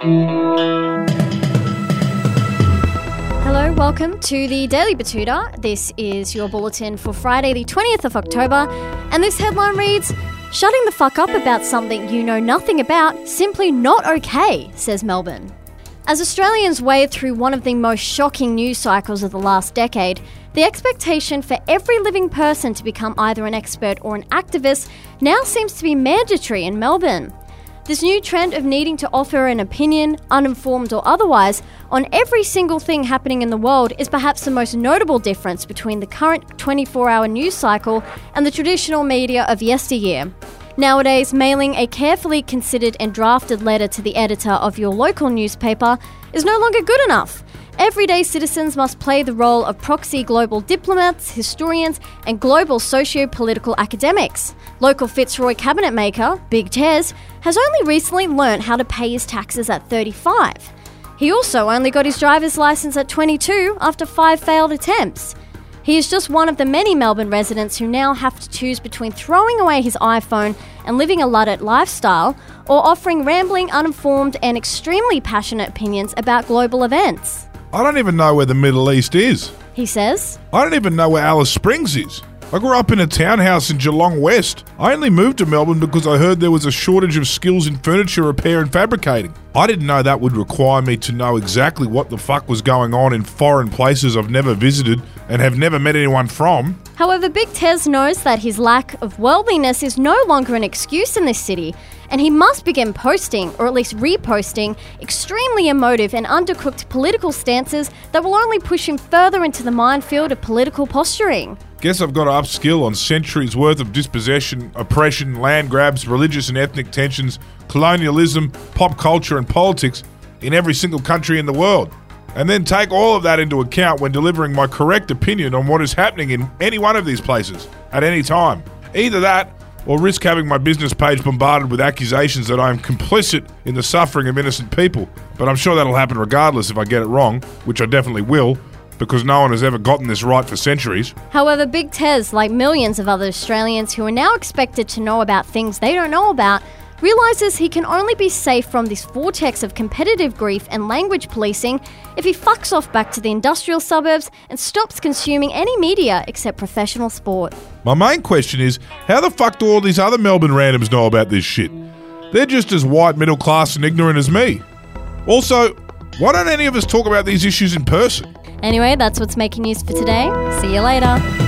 Hello, welcome to the Daily Betoota. This is your bulletin for Friday, the 20th of October, and this headline reads Shutting the fuck up about something you know nothing about, simply not okay, says Melbourne. As Australians wade through one of the most shocking news cycles of the last decade, the expectation for every living person to become either an expert or an activist now seems to be mandatory in Melbourne. This new trend of needing to offer an opinion, uninformed or otherwise, on every single thing happening in the world is perhaps the most notable difference between the current 24 hour news cycle and the traditional media of yesteryear. Nowadays, mailing a carefully considered and drafted letter to the editor of your local newspaper is no longer good enough. Everyday citizens must play the role of proxy global diplomats, historians, and global socio political academics. Local Fitzroy cabinet maker, Big Tez, has only recently learnt how to pay his taxes at 35. He also only got his driver's license at 22 after five failed attempts. He is just one of the many Melbourne residents who now have to choose between throwing away his iPhone and living a Luddite lifestyle or offering rambling, uninformed, and extremely passionate opinions about global events. I don't even know where the Middle East is. He says, I don't even know where Alice Springs is. I grew up in a townhouse in Geelong West. I only moved to Melbourne because I heard there was a shortage of skills in furniture repair and fabricating. I didn't know that would require me to know exactly what the fuck was going on in foreign places I've never visited and have never met anyone from. However, Big Tez knows that his lack of worldliness is no longer an excuse in this city, and he must begin posting, or at least reposting, extremely emotive and undercooked political stances that will only push him further into the minefield of political posturing. Guess I've got to upskill on centuries worth of dispossession, oppression, land grabs, religious and ethnic tensions, colonialism, pop culture, and politics in every single country in the world. And then take all of that into account when delivering my correct opinion on what is happening in any one of these places at any time. Either that, or risk having my business page bombarded with accusations that I am complicit in the suffering of innocent people. But I'm sure that'll happen regardless if I get it wrong, which I definitely will, because no one has ever gotten this right for centuries. However, Big Tez, like millions of other Australians who are now expected to know about things they don't know about, realizes he can only be safe from this vortex of competitive grief and language policing if he fucks off back to the industrial suburbs and stops consuming any media except professional sport. My main question is how the fuck do all these other Melbourne randoms know about this shit? They're just as white, middle class, and ignorant as me. Also, why don't any of us talk about these issues in person? Anyway, that's what's making news for today. See you later.